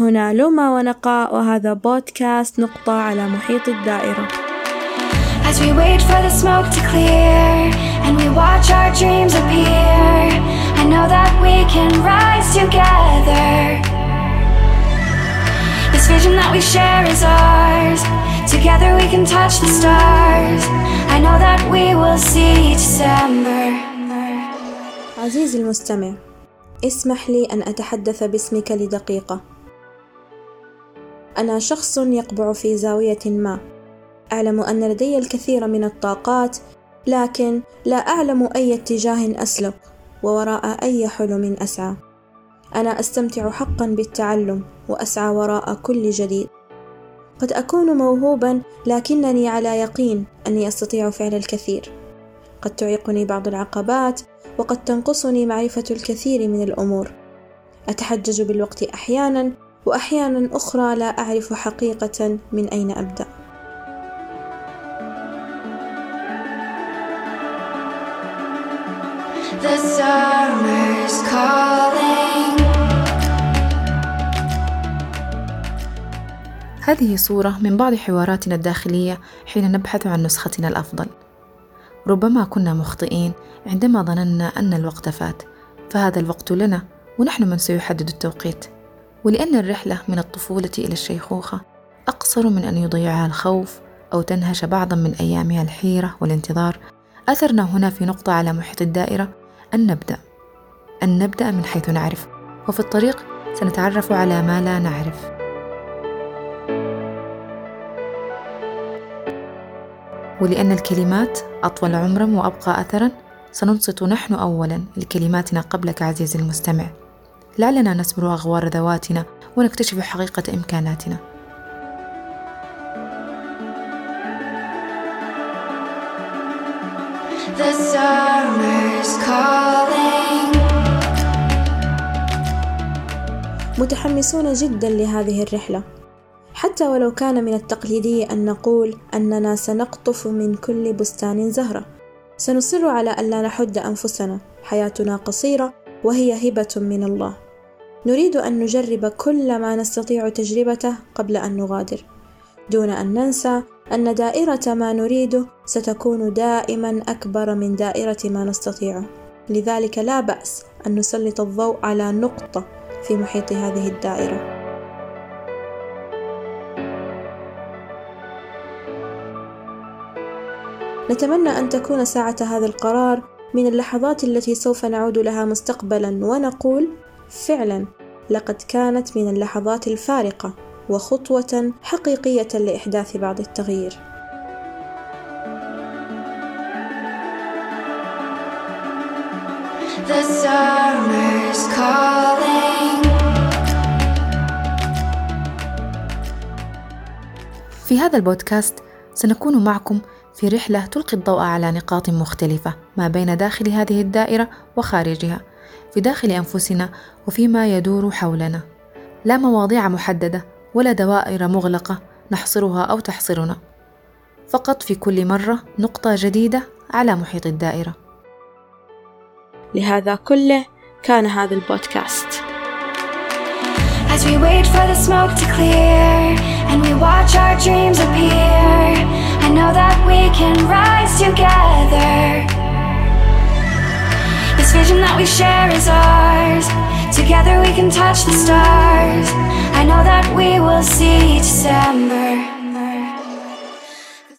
هنا لوما ونقاء وهذا بودكاست نقطة على محيط الدائرة As we wait for the smoke to clear and we watch our dreams appear, I know that we can rise together. This vision that we share is ours. Together we can touch the stars. I know that we will see December. عزيزي المستمع اسمح لي أن أتحدث باسمك لدقيقة أنا شخص يقبع في زاوية ما. أعلم أن لدي الكثير من الطاقات لكن لا أعلم أي اتجاه أسلك ووراء أي حلم أسعى. أنا أستمتع حقا بالتعلم وأسعى وراء كل جديد. قد أكون موهوبا لكنني على يقين أني أستطيع فعل الكثير. قد تعيقني بعض العقبات وقد تنقصني معرفة الكثير من الأمور. أتحجج بالوقت أحيانا وأحيانا أخرى لا أعرف حقيقة من أين أبدأ The summer's calling. هذه صورة من بعض حواراتنا الداخلية حين نبحث عن نسختنا الأفضل. ربما كنا مخطئين عندما ظننا أن الوقت فات، فهذا الوقت لنا ونحن من سيحدد التوقيت. ولأن الرحلة من الطفولة إلى الشيخوخة أقصر من أن يضيعها الخوف أو تنهش بعضا من أيامها الحيرة والانتظار، أثرنا هنا في نقطة على محيط الدائرة أن نبدأ. أن نبدأ من حيث نعرف، وفي الطريق سنتعرف على ما لا نعرف. ولأن الكلمات أطول عمرا وأبقى أثرا سننصت نحن أولا لكلماتنا قبلك عزيزي المستمع لعلنا نسبر أغوار ذواتنا ونكتشف حقيقة إمكاناتنا. The summer's calling. متحمسون جدا لهذه الرحلة. حتى ولو كان من التقليدي أن نقول أننا سنقطف من كل بستان زهرة. سنصر على ألا نحد أنفسنا. حياتنا قصيرة وهي هبة من الله. نريد أن نجرب كل ما نستطيع تجربته قبل أن نغادر. دون أن ننسى أن دائرة ما نريده ستكون دائما أكبر من دائرة ما نستطيعه لذلك لا بأس أن نسلط الضوء على نقطة في محيط هذه الدائرة. نتمنى أن تكون ساعة هذا القرار من اللحظات التي سوف نعود لها مستقبلا ونقول فعلا لقد كانت من اللحظات الفارقة وخطوة حقيقية لإحداث بعض التغيير. The summer's calling. في هذا البودكاست سنكون معكم في رحلة تلقي الضوء على نقاط مختلفة ما بين داخل هذه الدائرة وخارجها، في داخل أنفسنا وفيما يدور حولنا. لا مواضيع محددة ولا دوائر مغلقة نحصرها أو تحصرنا. فقط في كل مرة نقطة جديدة على محيط الدائرة. لهذا كله كان هذا البودكاست As we wait for the smoke to clear and we watch our dreams appear, vision that we share is ours. Together we can touch the stars. I know that we will see December.